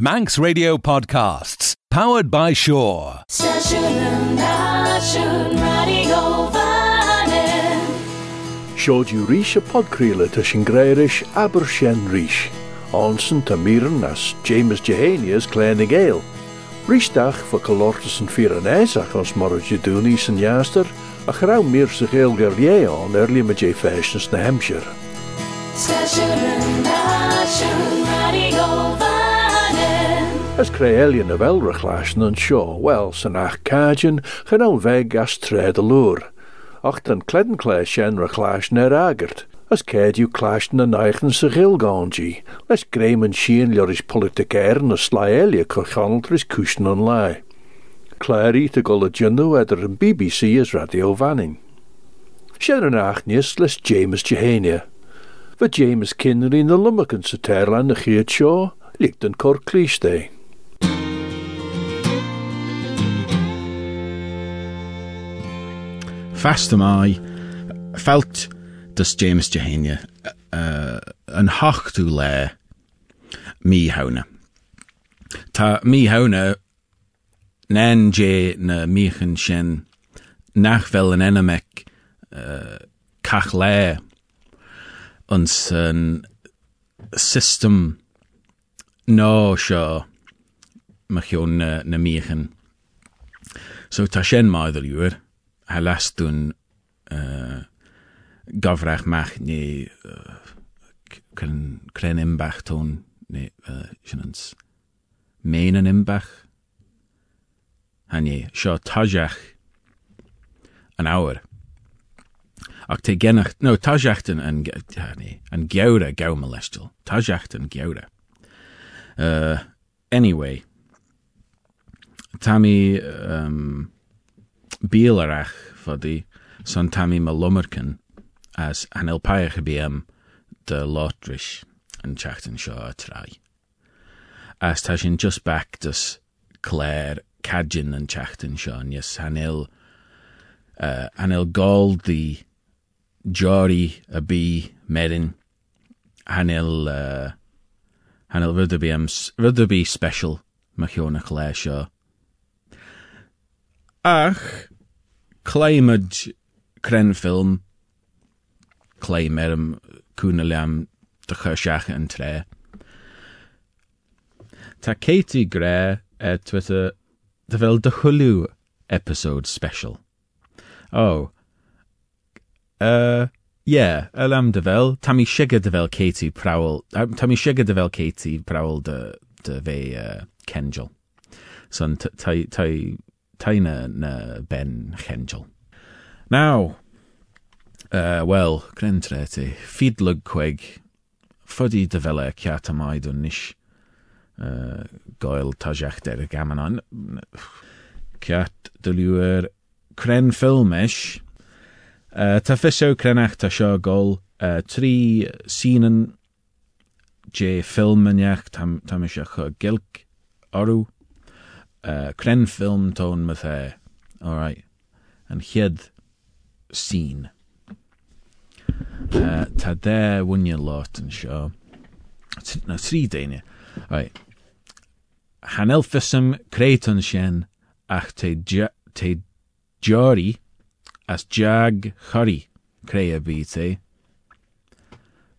Manx Radio Podcasts, powered by Shore. Siodú ríis a podcríle tá sin gréiris aber sin ríis. Ansan tá míran as James Jehanias cléna géal. Ríisteach fa colortas an fi an éach ans mar a dúní san jaster a chrá mír sa géal gur léán ar li J Fashions na Hampshire. As créélion na bhilrachláisna an seo well san ach cáin chan an bheith gas tréad a lúr. Ach an cledanclé sin rachláis na agart, as céadú cláis na naichen sa ghilgáintí, leis gréman sin leoris politicéir na sláélia chu chanaltris cúsna an lei. Cléirí a go le dionú BBC as radio vanning. Sé an achníos leis James Jehania. Fa James Kinnery na lummacan sa Terlan na chiad seo, licht an cor clísté. Fast am I felt dus James Jehania uh, an hachtú le mí hauna. Tá mí hauna nan jé na míchan sin nachvel an enamec uh, cach le an system ná seo machion na, na. So tá sin maidir luúr ha lasún uh, gafrach meach ní uh, kren imbach toon nee uh, sinnens méen imbach ha nee seo taach an áwer ach te no taachchten an ja, nee an geure gaume lestel taachchten geure uh, anyway Tammy um, bílarach fodí san tamí me as an elpaige BM de lotris an teachtan seo a trai. As tá sin just léir cadjin an teachtan seo yes hanil uh, hanil gáldí Jory a bí medin hanil uh, hanil rud bí special me cheonnach lé seo. Ach Cléimid cren film clé merm cúna leam de chu seacha an tré. Tá Katie gré at Twitter de bhfuil de chulú episode special. Oh. Uh, yeah, elam de bhil, Tá mí siige de bhil Katie Prowell, Tá mí siige de bhil Katie Prowell de, de bheith uh, Kenjal. Son taine na ben Kenjal. Now, uh, well, grentrete, fidlug queg, fuddy de vele ceat maid an nish, uh, goil tajacht er gaman an, ceat de luer cren filmish, uh, ta fisio crenach ta gol, uh, trí sínan je filmaniach tam, tam orú, uh, cren film tón me the, alright, an chiad scene. Uh, tá dé bhaine lát an seo na trí daine. Right. Elfism créan sin ach té deorí as jag chorí cré.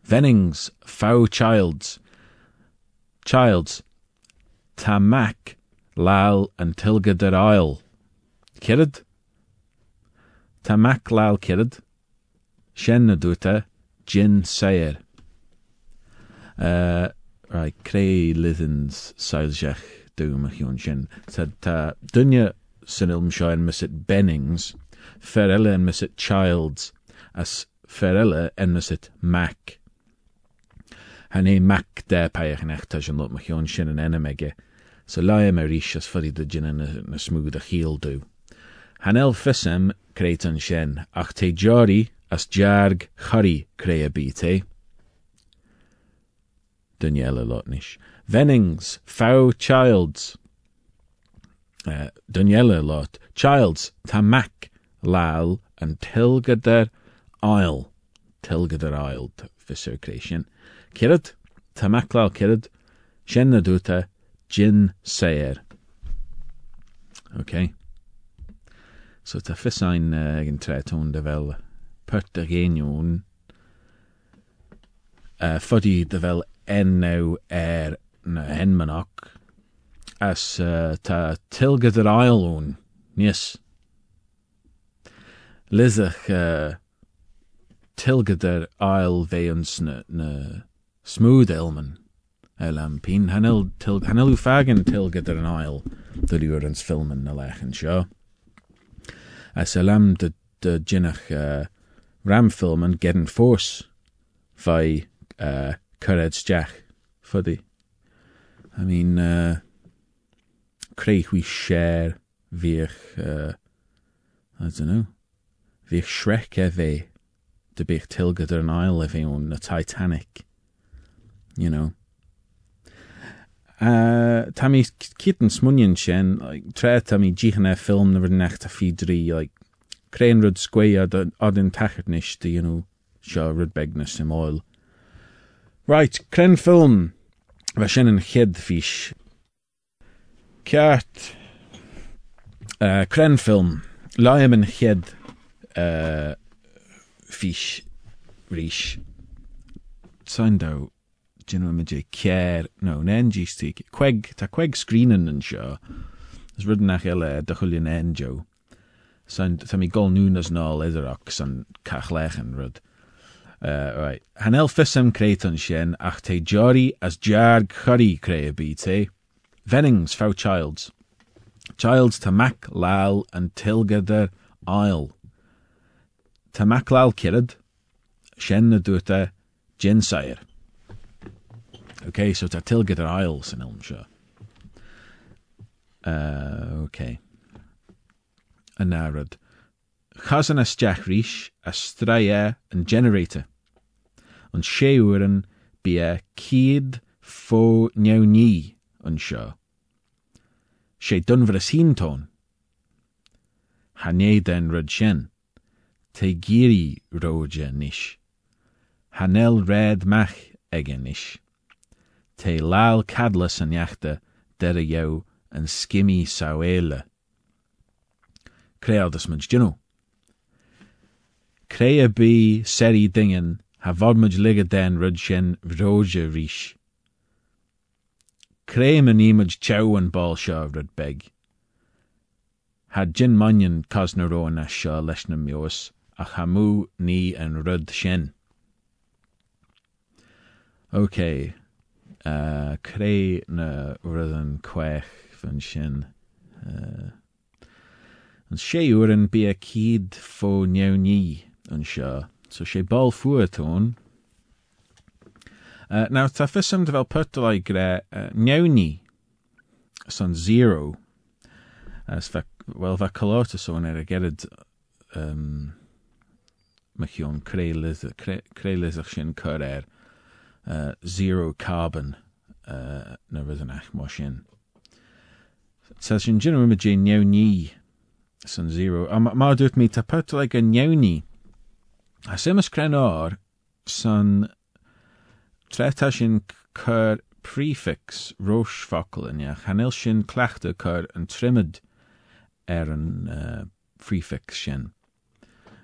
Vennings fá childs. Childs Tá mac lál an tilgad ar ail. Kirid? Tá mac lál kirid? Sin na dúta gin sair. Uh, right, cré lithins sailseach dúmachún sin. Tá tá dunne Bennings, fer eile en Childs, as fer eile en mis it Mac. Han é Mac peachnecht tá sin lot an enemeige, so laim a ríis as fodí de gin na, na smúd a chiel dú. Han el fissem kréit an sin, ach té jari as jarg chorí cré. Daniela Lotnish. Vennings, fau childs. Uh, Daniela Lot. Childs, ta mac, lal, and tilgader aisle. Tilgader aisle, fisser creation. Kirad, ta mac lal kirad. Shen duta, Jin Sayer. Okay. So ta fissain uh, gin tretón de vel pert a génion uh, fodi de vel enno er na henmanach as uh, ta tilgad yr ail o'n, yes. Lizach uh, tilgad yr ail feons na, na smooth elman. Elam pin hanel til hanel fagen tilgad yr ail dyr yw'r filmen na lech yn sio. As elam de, de jinnach uh, ram film and Gedden Force fai uh, Courage Jack fuddy. I mean, uh, creu we share vich, uh, I don't know, vich Shrek e de bych tilgad an aisle e on the Titanic, you know. Uh, ta mi kitten smunion shen, like, tre ta mi jichan e film necht a fi dri, like, creu'n rud sgwei ad, ad yn tachart nish, di, you know, sio rud begnas im oil. Right, creu'n film, fa shen yn chyd fish, Ceart uh, film Laim an chead uh, ríis Saindá Gin me ceir nó NGtí Queg tá queg an seo is rud nach eile de chulíon enjo Tá mí golnúnas ná rud. Uh, right. Han el fissam creit an sin ach te as jarg chorí cré a bí te. Vennings fou Childs. Childs to Mac Lal and Tilgader Isle. To Mac Lal Kirad, Shen na Duta, Jin Sire. Okay, so to Tilgader Isle, St. Ilmshire. Uh, okay. Anarad. Chazan as Jachrish, a generator. And Sheuren be a fo ni an seo. sé dunmhar a síntóin. Hané den rud róide níis. Hanel réad meach ige níis. Tá láil cadlas an neachta de a jou an skimí saoéile. Créadas mud dinu. Cré a bí serí dingen ha bhadmuid ligad den rud bhróide ríis. Créim an image tew an ball seo rud beg. Had gin manion cos na mios, a ní an rud sin. Ok, uh, cré na rud an cuech fan sin. Uh, an sé uair an bí a cíd fó neamní an seo, so sé ball fuatón, Uh, now, tá fisam de fel pyrtol ai gre uh, neawni son zero as fa, wel fa colota son er a gerid um, machion creulysach sin cur er uh, zero carbon uh, na rydyn ach mo sin. So sin son zero. A dwt mi ta pyrtol ai ga neawni a symas cren or son Treta sin chur prefix rois focail inne chanil sin cleachta chur an trimid ar an uh, prefix sin.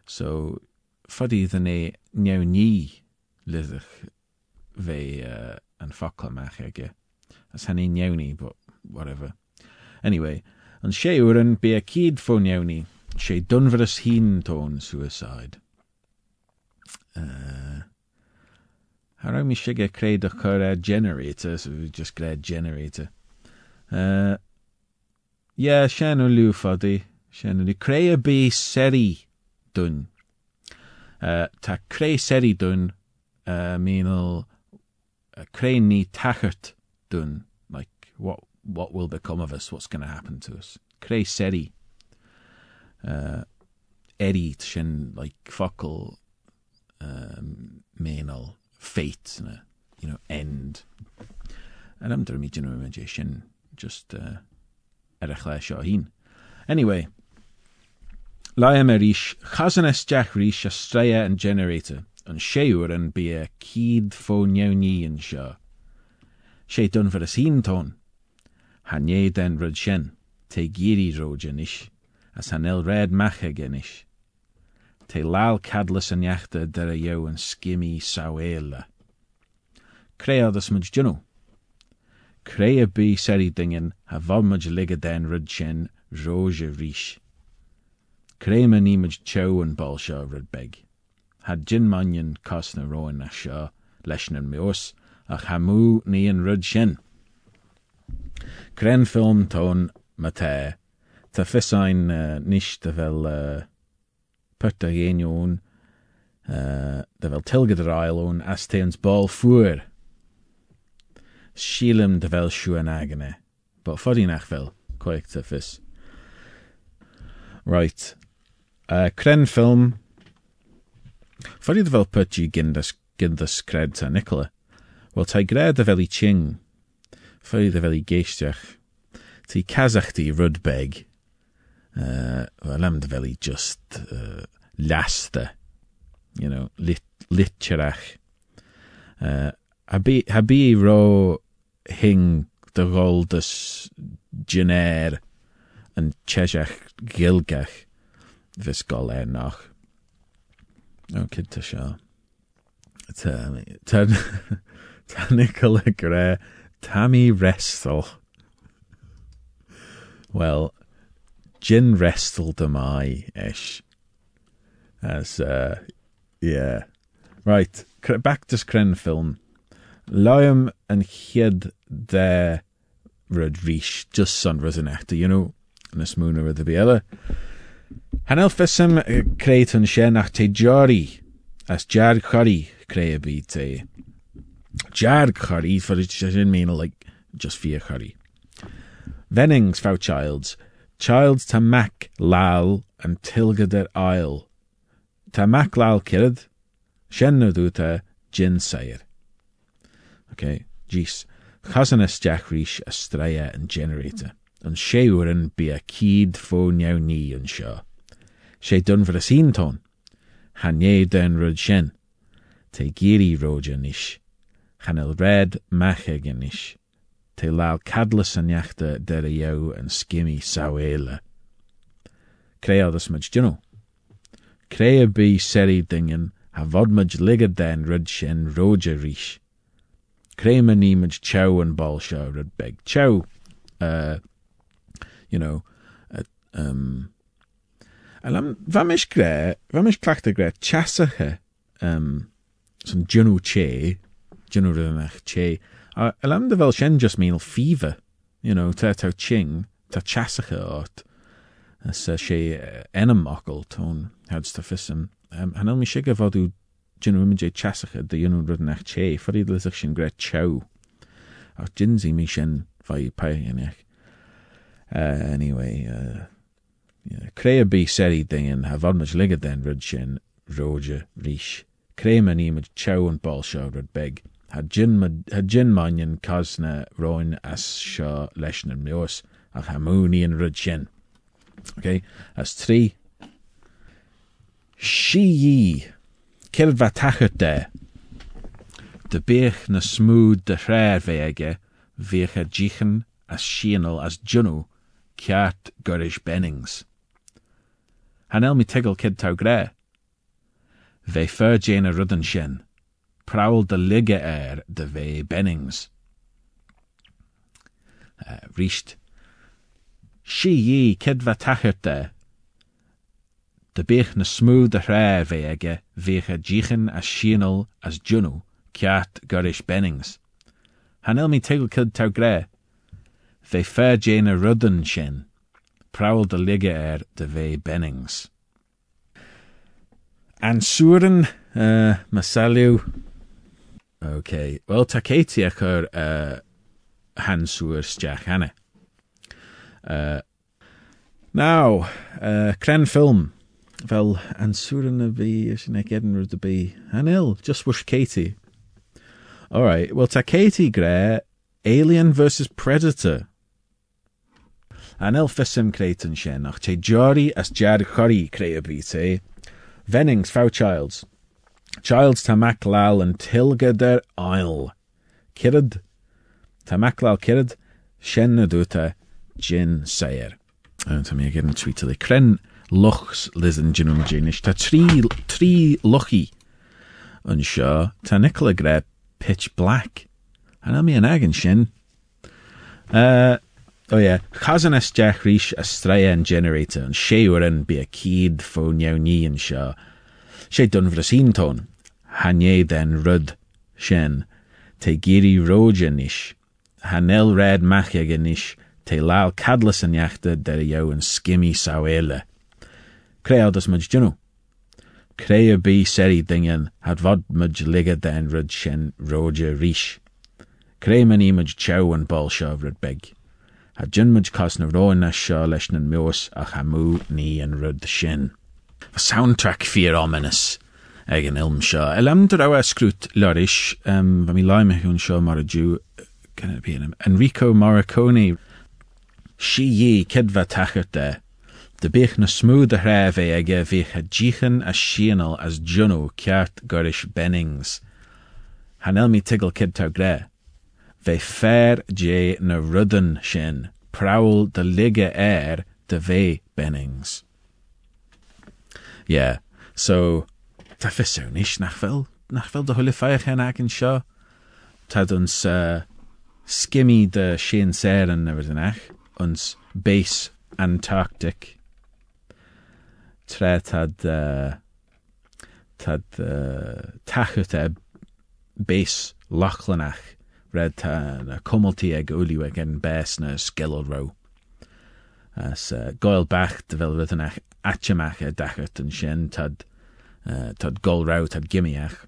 So fadí den é neamní lidach bvé uh, an focail meach aige. As hen neamní, but whatever. Anyway, an séúr an be a fó neamní, sé dunveras hín tón suicide. Uh, Har mi creu de chur generator, so we just gré generator. Uh, yeah, sean o liw ffodi. Sean o seri dwn. Uh, ta creu seri dwn, uh, meanal uh, creu ni tachart dwn. Like, what, what will become of us? What's going to happen to us? Creu seri. Uh, eri, sin, like, focal, um, meanal fate and a you know end. And I'm dyr mi dyn nhw just uh, erech le seo hun. Anyway, lai am erish, chazan estiach rish a streia and generator, an séúr an bí a cíd fó neamní an seo. sé dun for a sín tón. Hanye den rud shen, te as hanel red macha genish. Te lal cadlus an yachta der a yo an skimmy sawela. Crea das muj juno. Crea bi seri dingen ha vomaj liga den rud shen roja rish. Chow an bolsha rud beg. Had jin manyan kosna roan a sha, leshnan meos, ach hamu ni an rud shen. Cren film ton mate, ta fisain uh, de vel uh, genion, uh, de vel tilgad ar ailon as ball. Shielem de. Right. Uh, foddy de vel putji gindas gindas cred ta Nicola. Wel, ta gred de vel i ching, foddy de vel i geistiach, ti kazachti rudbeg, uh, well, am de vel i just uh, laste, you know, lit, litcherach. Uh, habi, habi ro hing de roldes gener en chesach gilgach vis gol er noch. O, kid ta seo. Ta, ta, ta Nicola Gre, Tammy Restle. Well, Gin Restle de mai ish. As, uh, yeah. Right, cr- back to Scren film. Liam and Hied de Rud Rish, just son Rosanetta, you know, yn y smwna rydw i ela. Hanel ffysym creu tyn sien nach te jari, as jar creu y byd te. Jar chari, for didn't mean like just fear chari. Vennings childs, childs ta mac lal and tilgad er aisle. Ta mac lal kirad. Okay, jeez. Chasanas Jack Reach a straya and generator. An séúan bí a cíd fó neau ní an seo. Sé dun for a sínton. Hanné den rud sin. Te géirí rója níis. Chan el red macha gan níis. Te lal cadlas an neachta der a jou an skimmy sawéle. Créadas mud dino. Créa bí seri dingen ha vodmud ligad den rud sin rója ríis. Créma nímid chow an ball seo rud beg. Chow, uh, you know, uh, um, Alam, gre, vamish clachta gre, chasache, um, son junu che, junu rynach che, uh, alam de just mean fever, you know, tau ching, ta chasache ot, as uh, she uh, enam okkel ton, hads ta fissam, um, hanel mi shiga vodu junu imije chasache, de junu rynach che, fari lizach shin gre chow, ach yanech. Uh, anyway, uh. Crea bí seri dingen ha vadmaj ligad den rud sin roja ríis. Créma nímad chow an ball seo rud beg. Ha gin manyan cosna roin as seo leis na neos ach ha múni an rud sin. Okay, as trí. Si yí, cil va tachart de. Bech na smúd de chréir ve aige, vech a ddíchan as sianal as junu, ceart gurish bennings. Hanel mi kid tau gre. Ve jane a rudden shin. Prowl de ligge er de ve bennings. Uh, richt. Si yi kid va tachert de. De bech na smooth de hrair ve ege as shienal as junu kiat gurish bennings. Hanel mi kid tau gre. Ve jane a rudden shin. Prowl de er de ve bennings. Ansuren uh, masaliw. Okay. Wel, ta ceitiach yr uh, hanne. Uh, now, uh, cren ffilm. Fel ansuren y fi, ysyn ag edyn rwyd y bi. Anil, just wish Katie. Alright, well, ta Katie gre, Alien versus Predator. Anil fysym creighton sien, ach as jar chori creu y bi te. Vennings fau Childs. Childs tamak lal and tilga der aisle. Kirad. Tamak lal kirad. Dúta gin sair. An tá mé gin lochs an ginis. Tá trí, trí lochi an seo tá Nicola gre pitch black. An am mi an agin sin. Uh, oh yeah, chazan es deach rís a straia an generator an séúar an bí a cíd fó neamní an seo. sé dun bhra tón, hané den rud sin, te róide níis, hanel réad machiaga níis, te láil cadlas an neachta de jo an skimmi saoéile. Créaldas mud dunu. Cré a dingen had vad mud ligad den rud sin róide ríis. Cré man imid tew an ball beg. Ha jinmid cos na róin na leis a chamú ní an rud sin. A soundtrack fear ominous ag an ilm seo. Elem de ra scrút loris, um, va mi laime hún seo mar Enrico Morricone si dhé kidva de, de na smúd a aige bhí a a síanal as Juno ceart goris Bennings. Hanel mi tigel kid gré. Bheith fair dé na rudan sin, prawl de lige air de bvé Bennings. Yeah, so tá fisúnis nach fel nach fel de thulle feich hen agin seo uh, skimmy de sin séan ach ons base Antarctic. Tre tad tad base lachlanach red ta na cumultí ag uliú ag an bés na skillal ro. As uh, goil bach de bhfuil rutanach atseach a dachart an sin tad uh, tad golrá tad gimiach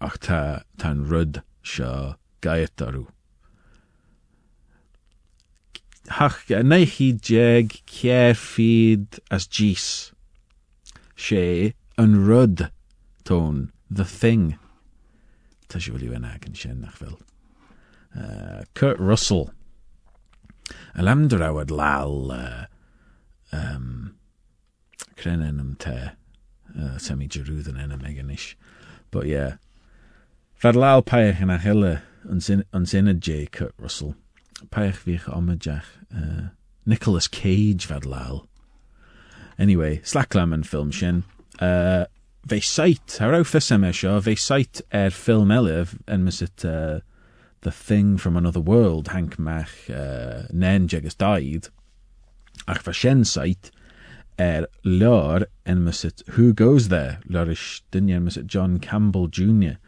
ach tá tá rud seo gaiatarú. Hach neichi jeg ceir feed as jees. sé an rud tón the thing. Tá si bhfuil an agin sin nach bhfuil. Uh, Kurt Russell. A lemder awad lal uh, um, am te uh, semi Jerúdan en. But yeah. Fad lal paich yn a hille an sinne J. Kurt Russell. Paich vich omadeach. Uh, Nicholas Cage fad lal. Anyway, slaklam an film sin. Uh, fe sait, sio, fe sait er film elef en mysit uh, The Thing from Another World, Hank mach uh, nen jegus daid. Ach sait er lor en mysit Who Goes There, lor is dynien mysit John Campbell Jr.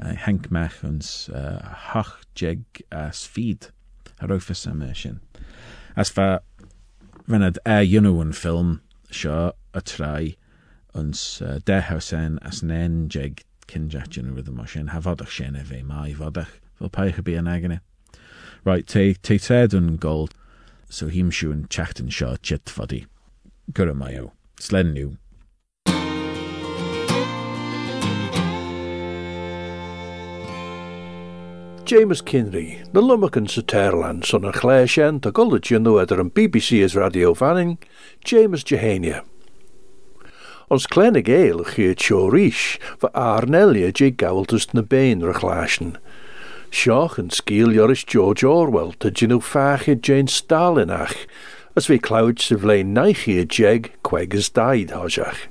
Uh, Hank mach ons uh, jeg as feed. Har awf ysem e sin. As fa Renad e yno yn film, seo a trai ons uh, dehausen as nen jeg kinjatjin over the motion ha vodach sin e mai vodach paich be an agane right te te tred un gold so him siwn chachten seo chit fodi gura mayo slen new James Kinry, na lummacan sa Terland son a chléisian a gola dionú idir an BBC is radio fanning, James Jehania. Ons kleine géal chiad seo ríis fa árnelia dé gawaltas na béin ra. Seoch yn sgil Ioris George Orwell ta dyn nhw ffach i Jane Stalin ach, as fi clawyd sydd fle'n naich i y jeg cwegas daid hosiach.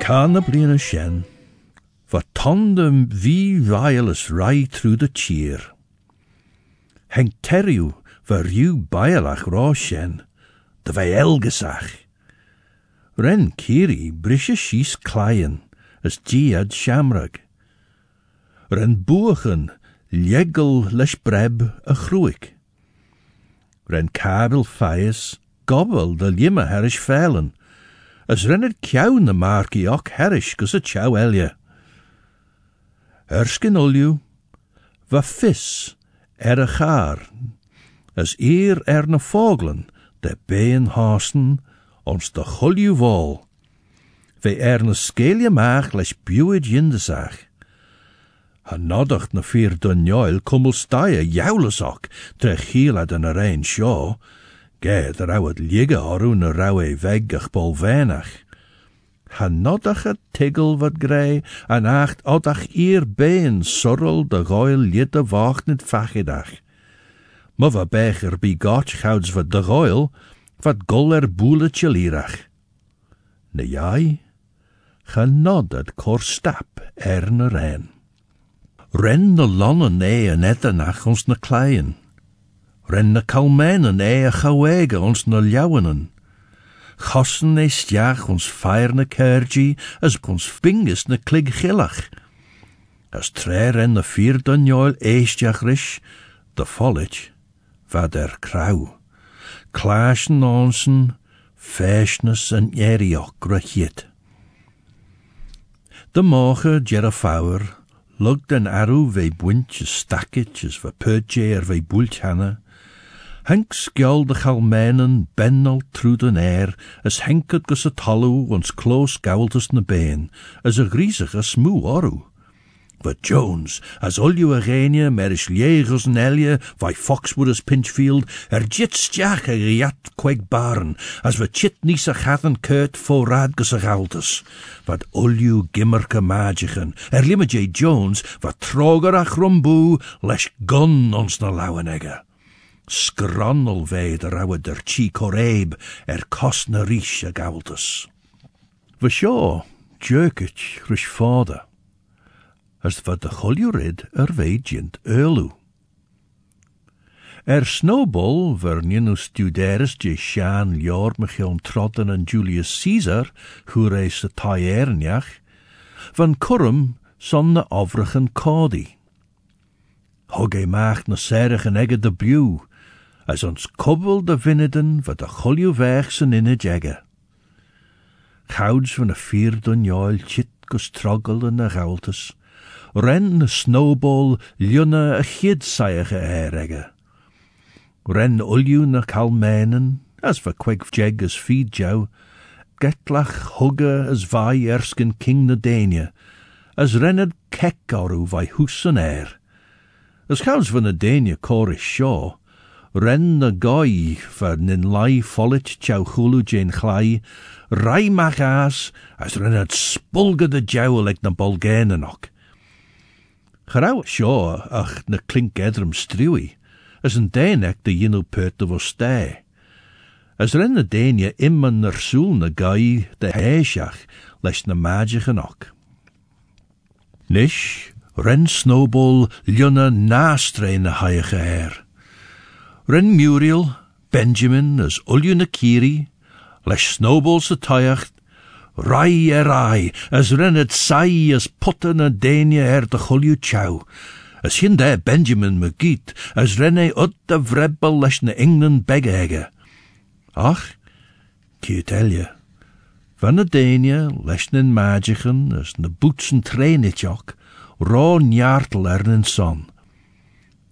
Can y blin y sien, fy tond ym fi faelus rai trwy dy tir. Henk teriw fy rhyw baelach ro sien, dy fe elgysach. Ren Ciri brisio sys claen. As diad shamrag. Ren buachan liegel leis breb a chruig. Ren kabel faias, gobel de lima herish feilen, as rennet ceann na marci och herish gus a tew elia. Erskin olju, va fis er a as eer er na foglen, de been haasten, ons de chulju vol. Ve er na skeelje maag leis buid jindesach. Ha nodacht na vier dunjoil kummel staie joulesak, tre chiela den a rein sjó, ge er ouwet ligge arú na rauwe veggach bol venach. Hanodach a tigel wat grei, an acht odach eer been sorrel de goil liet de wacht net fachedach. Maar wat becher bij gotch gouds wat de goil, wat gol er lirach. Ne genodded kor stap er ne ren. Ren de lonnen nee en ettenach ons ne kleien. Ren de kalmenen nee a chawege ons ne ljouwenen. Chossen e stiach ons feirne kergi, as ons fingers ne klig gillach. As tre ren de vier dunjoil rish, de follich, vad er krauw. Klaasjen onsen, feesnes en jerioch grachit. De morgen Jerafauer lugt en arrow ve buintjes stakketjes ve purtje er ve bulthanne. Henk de chalmenen bennel through den air, as henket gus a tallu ons close gauldus na been, as a griezig a smoo oru. But Jones, as ulju a genia, merish liegers en elje, vai Foxwood as Pinchfield, er jit stiach a riat queg as va chit nis a kurt forad gus a galdus. Wat ulju gimmerke magichen, er limmer J. Jones, va troger a chrumbu, lesh gun ons na lauwenegge. Scronnel vei de rauwe der chi er kos na rish a galdus. Va sure, jerkich rish as wat de choljurid er veidjint eulu. Er Snowball, ver nu studeres je Sjaan Ljor Michion Trotten en Julius Caesar, hoe reis de taierniach, van Kurum son de overigen kodi. Hog e macht na serigen egge de blew, as ons kobbel de vinneden wat de cholju weg zijn in het jegge. Gouds van de vierdun joil chit gestrogel en de gaultes, ren snowball ljunne a chid saige erege. Ren ulju na kalmenen, as for quig jeg as feed jou, getlach hugge as vai erskin king na Dania, as renned kek oru vai hus an air. As gauws van na Dania chorish shaw, ren na goi for nin lai follet chow chulu jane chlai, rai mach as, as renned spulga de jowl like na bolgananoch. Gerauw seo ach na klink edrum striwi, as een deinek de jinu pert of stij. As ren na deinje imman nar soel na gai de heisach les na magiche nok. Nish, ren snowball ljunna nastre na haige her. Ren Muriel, Benjamin as ulju les snowball sa tayacht, Rai er rai, as rennet sai as putten na denia er de chulju chow. As hin there Benjamin McGeet, as renne ut de vrebbel England begege. Ach, ki tell je, van na denia leis na magichen as na boetsen trainitjok, ra njartel er nen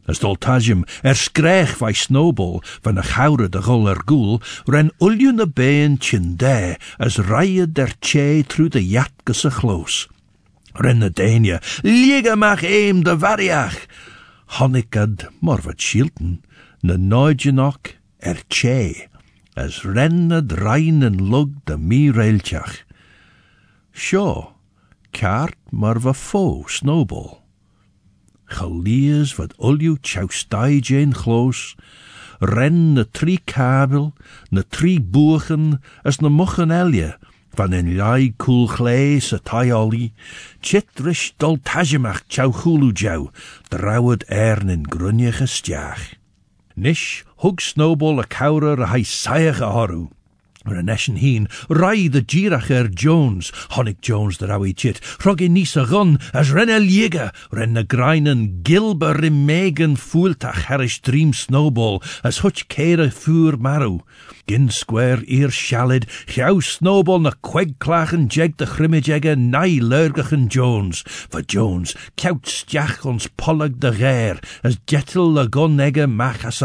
As doltajum er skreeg vai snowball van de gouden de gol er goel, ren ulju na been chinde as rije der che through de jatke se chloos. Ren na deinje, liege mag eem de variach. Honnikad, maar wat shielten, na noidjenok er che, as ren na drein en lug de mi reiltjach. Sjo, kaart maar wat fo snowball. Geliers wat ulju tjoustai jane chloos, ren na tri kabel, na tri boegen, as na mochen elje, van een lai koel chlei sa taioli, chit rish dol tajimach chow chulu jou, drawed ern in grunje gestiach. Nish hug snowball a cowrer a hai haru, Reneshen heen, rai the Giracher Jones, Honig Jones the rawi chit, as renne liega, renne greinen gilber megan fuultach herish dream snowball, as hutch kere fuur maru. Gin square ear shallid, jou snowball na queg klachen jeg grimmejegge nai Jones, for Jones, kout stjach ons pollag de gair, as jettel the gun egge mach as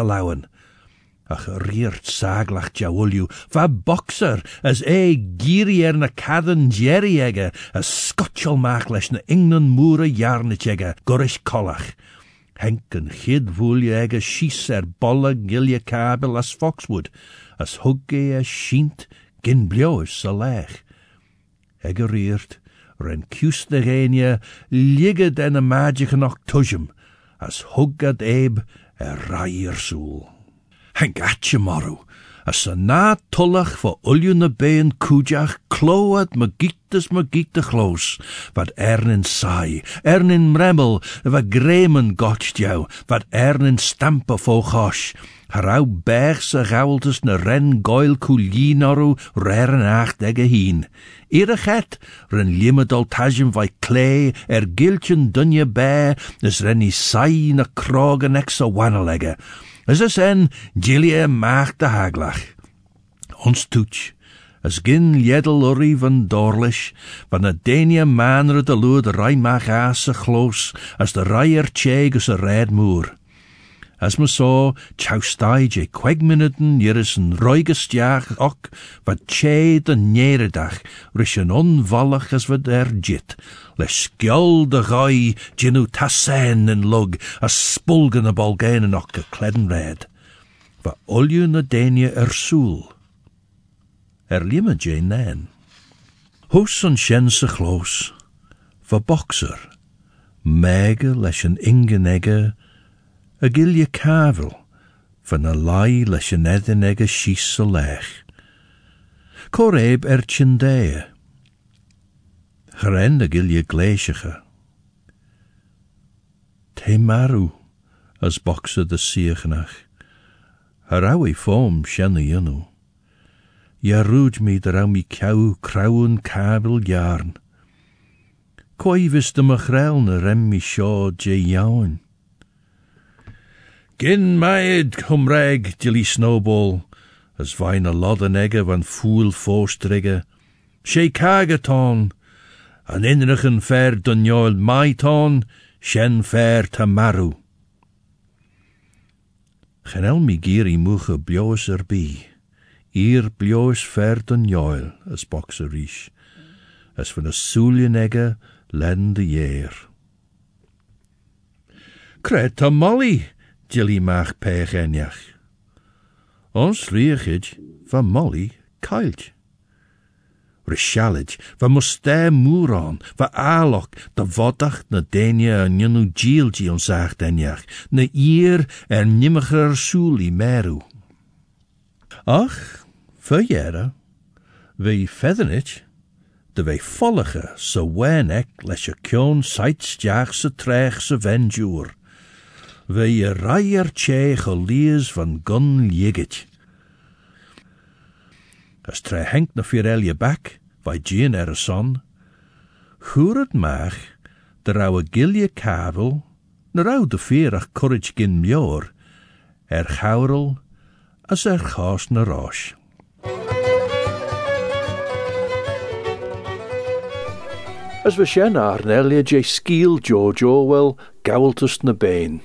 ach riert saglach jawulju, va boxer, as e giri er na cadan jerry ege, as scotchel mach leis na ingnan moere jarnit ege, gorish collach. Henken chid voelje ege schies er bolle gilje kabel as Foxwood, as hugge e schient gin bliois sa lech. Egeriert, ren kius géine, ligge den a magic as huggad eb er raier atje maru, as sa na tullach va ulju na been kujach, kload magictus magicte chloos, wat ernin saai, ernin mremmel, wat gremen gotcht jou, wat ernin stampe fo chosh, Harau berg se gauweltes na ren goil coolinaru reren acht ege hien. Ire get, ren limedol tajim vai clay, er giltjen dunje bæ, is ren i sai na krogen ex a es en, gilie de haglach. Ons toets, as gin jedel urri van dorlish, van a denia manre de mach aas a chloos, as de raier tjeg as a red moer. As me saw, chowstaid je kweg minuten jeris een roigestiach ook, wat tje de neredach, rish een onvallig as wat er jit, le skjol de gai, jinu tassen en lug, as spulgen a bolgen en ook a red. Va olju na denia er soel. Er limme je nen. Hus an shense chloos, va boxer, mege leis een ingenegge, a gilje kavel, van a lai leis an edin ag a shís a lech. Cor eb er. Gren a gilje gleisiige. Te maru, as boxe de siechnach. Harawi shanna yunu. Ja rúd mi der á mi kraun kabel jarn. Koi vis de machrel na rem mi shaw je. Gin maid cumreg dilly snowball, as vain a loddenegge van fool. She kagaton, an inrichen fair dunjol maiton, shen fair tamaru. Genel mi muche blios er bi, ir blios fair dunjol, as boxer rish, as van a soelienegge len de yeer. Creta molly, Jilly mach pech enjach. Ons riechid van molly kailt. Rishalid, van moste moeran, van alok, de vodach na denia en jenu gielgi ons acht enjach, na ier en nimmiger soeli meru. Ach, verjere, we feathenich, de we vollige, so wen ek les je kjon seitstjaag se trech se venjoer. We raier tje gelies van gun jigget. As tre henk na firelje bak, vai gien er a son, Chŵr het maach, de rauwe gilje kabel, na rauw de vierach courage gin mjor, er chaurel, as er chas na rosh. As we shen arnelia je skiel Jojo wel gaweltus na bain.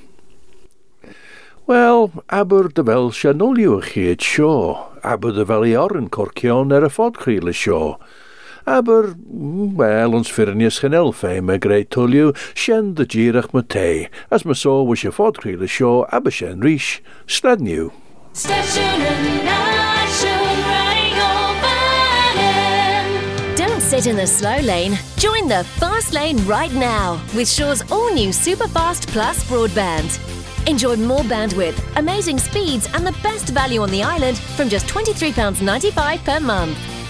Wel, aber de wel shanolio chiet sio, aber de wel i orren corcion er a fodchryle sio. Aber, wel, ons firnius shen me as so was je fodchryle sio, aber shen rish, riding over Don't sit in the slow lane. Join the fast lane right now with Shaw's all new Superfast Plus broadband. Enjoy more bandwidth, amazing speeds, and the best value on the island from just £23.95 per month.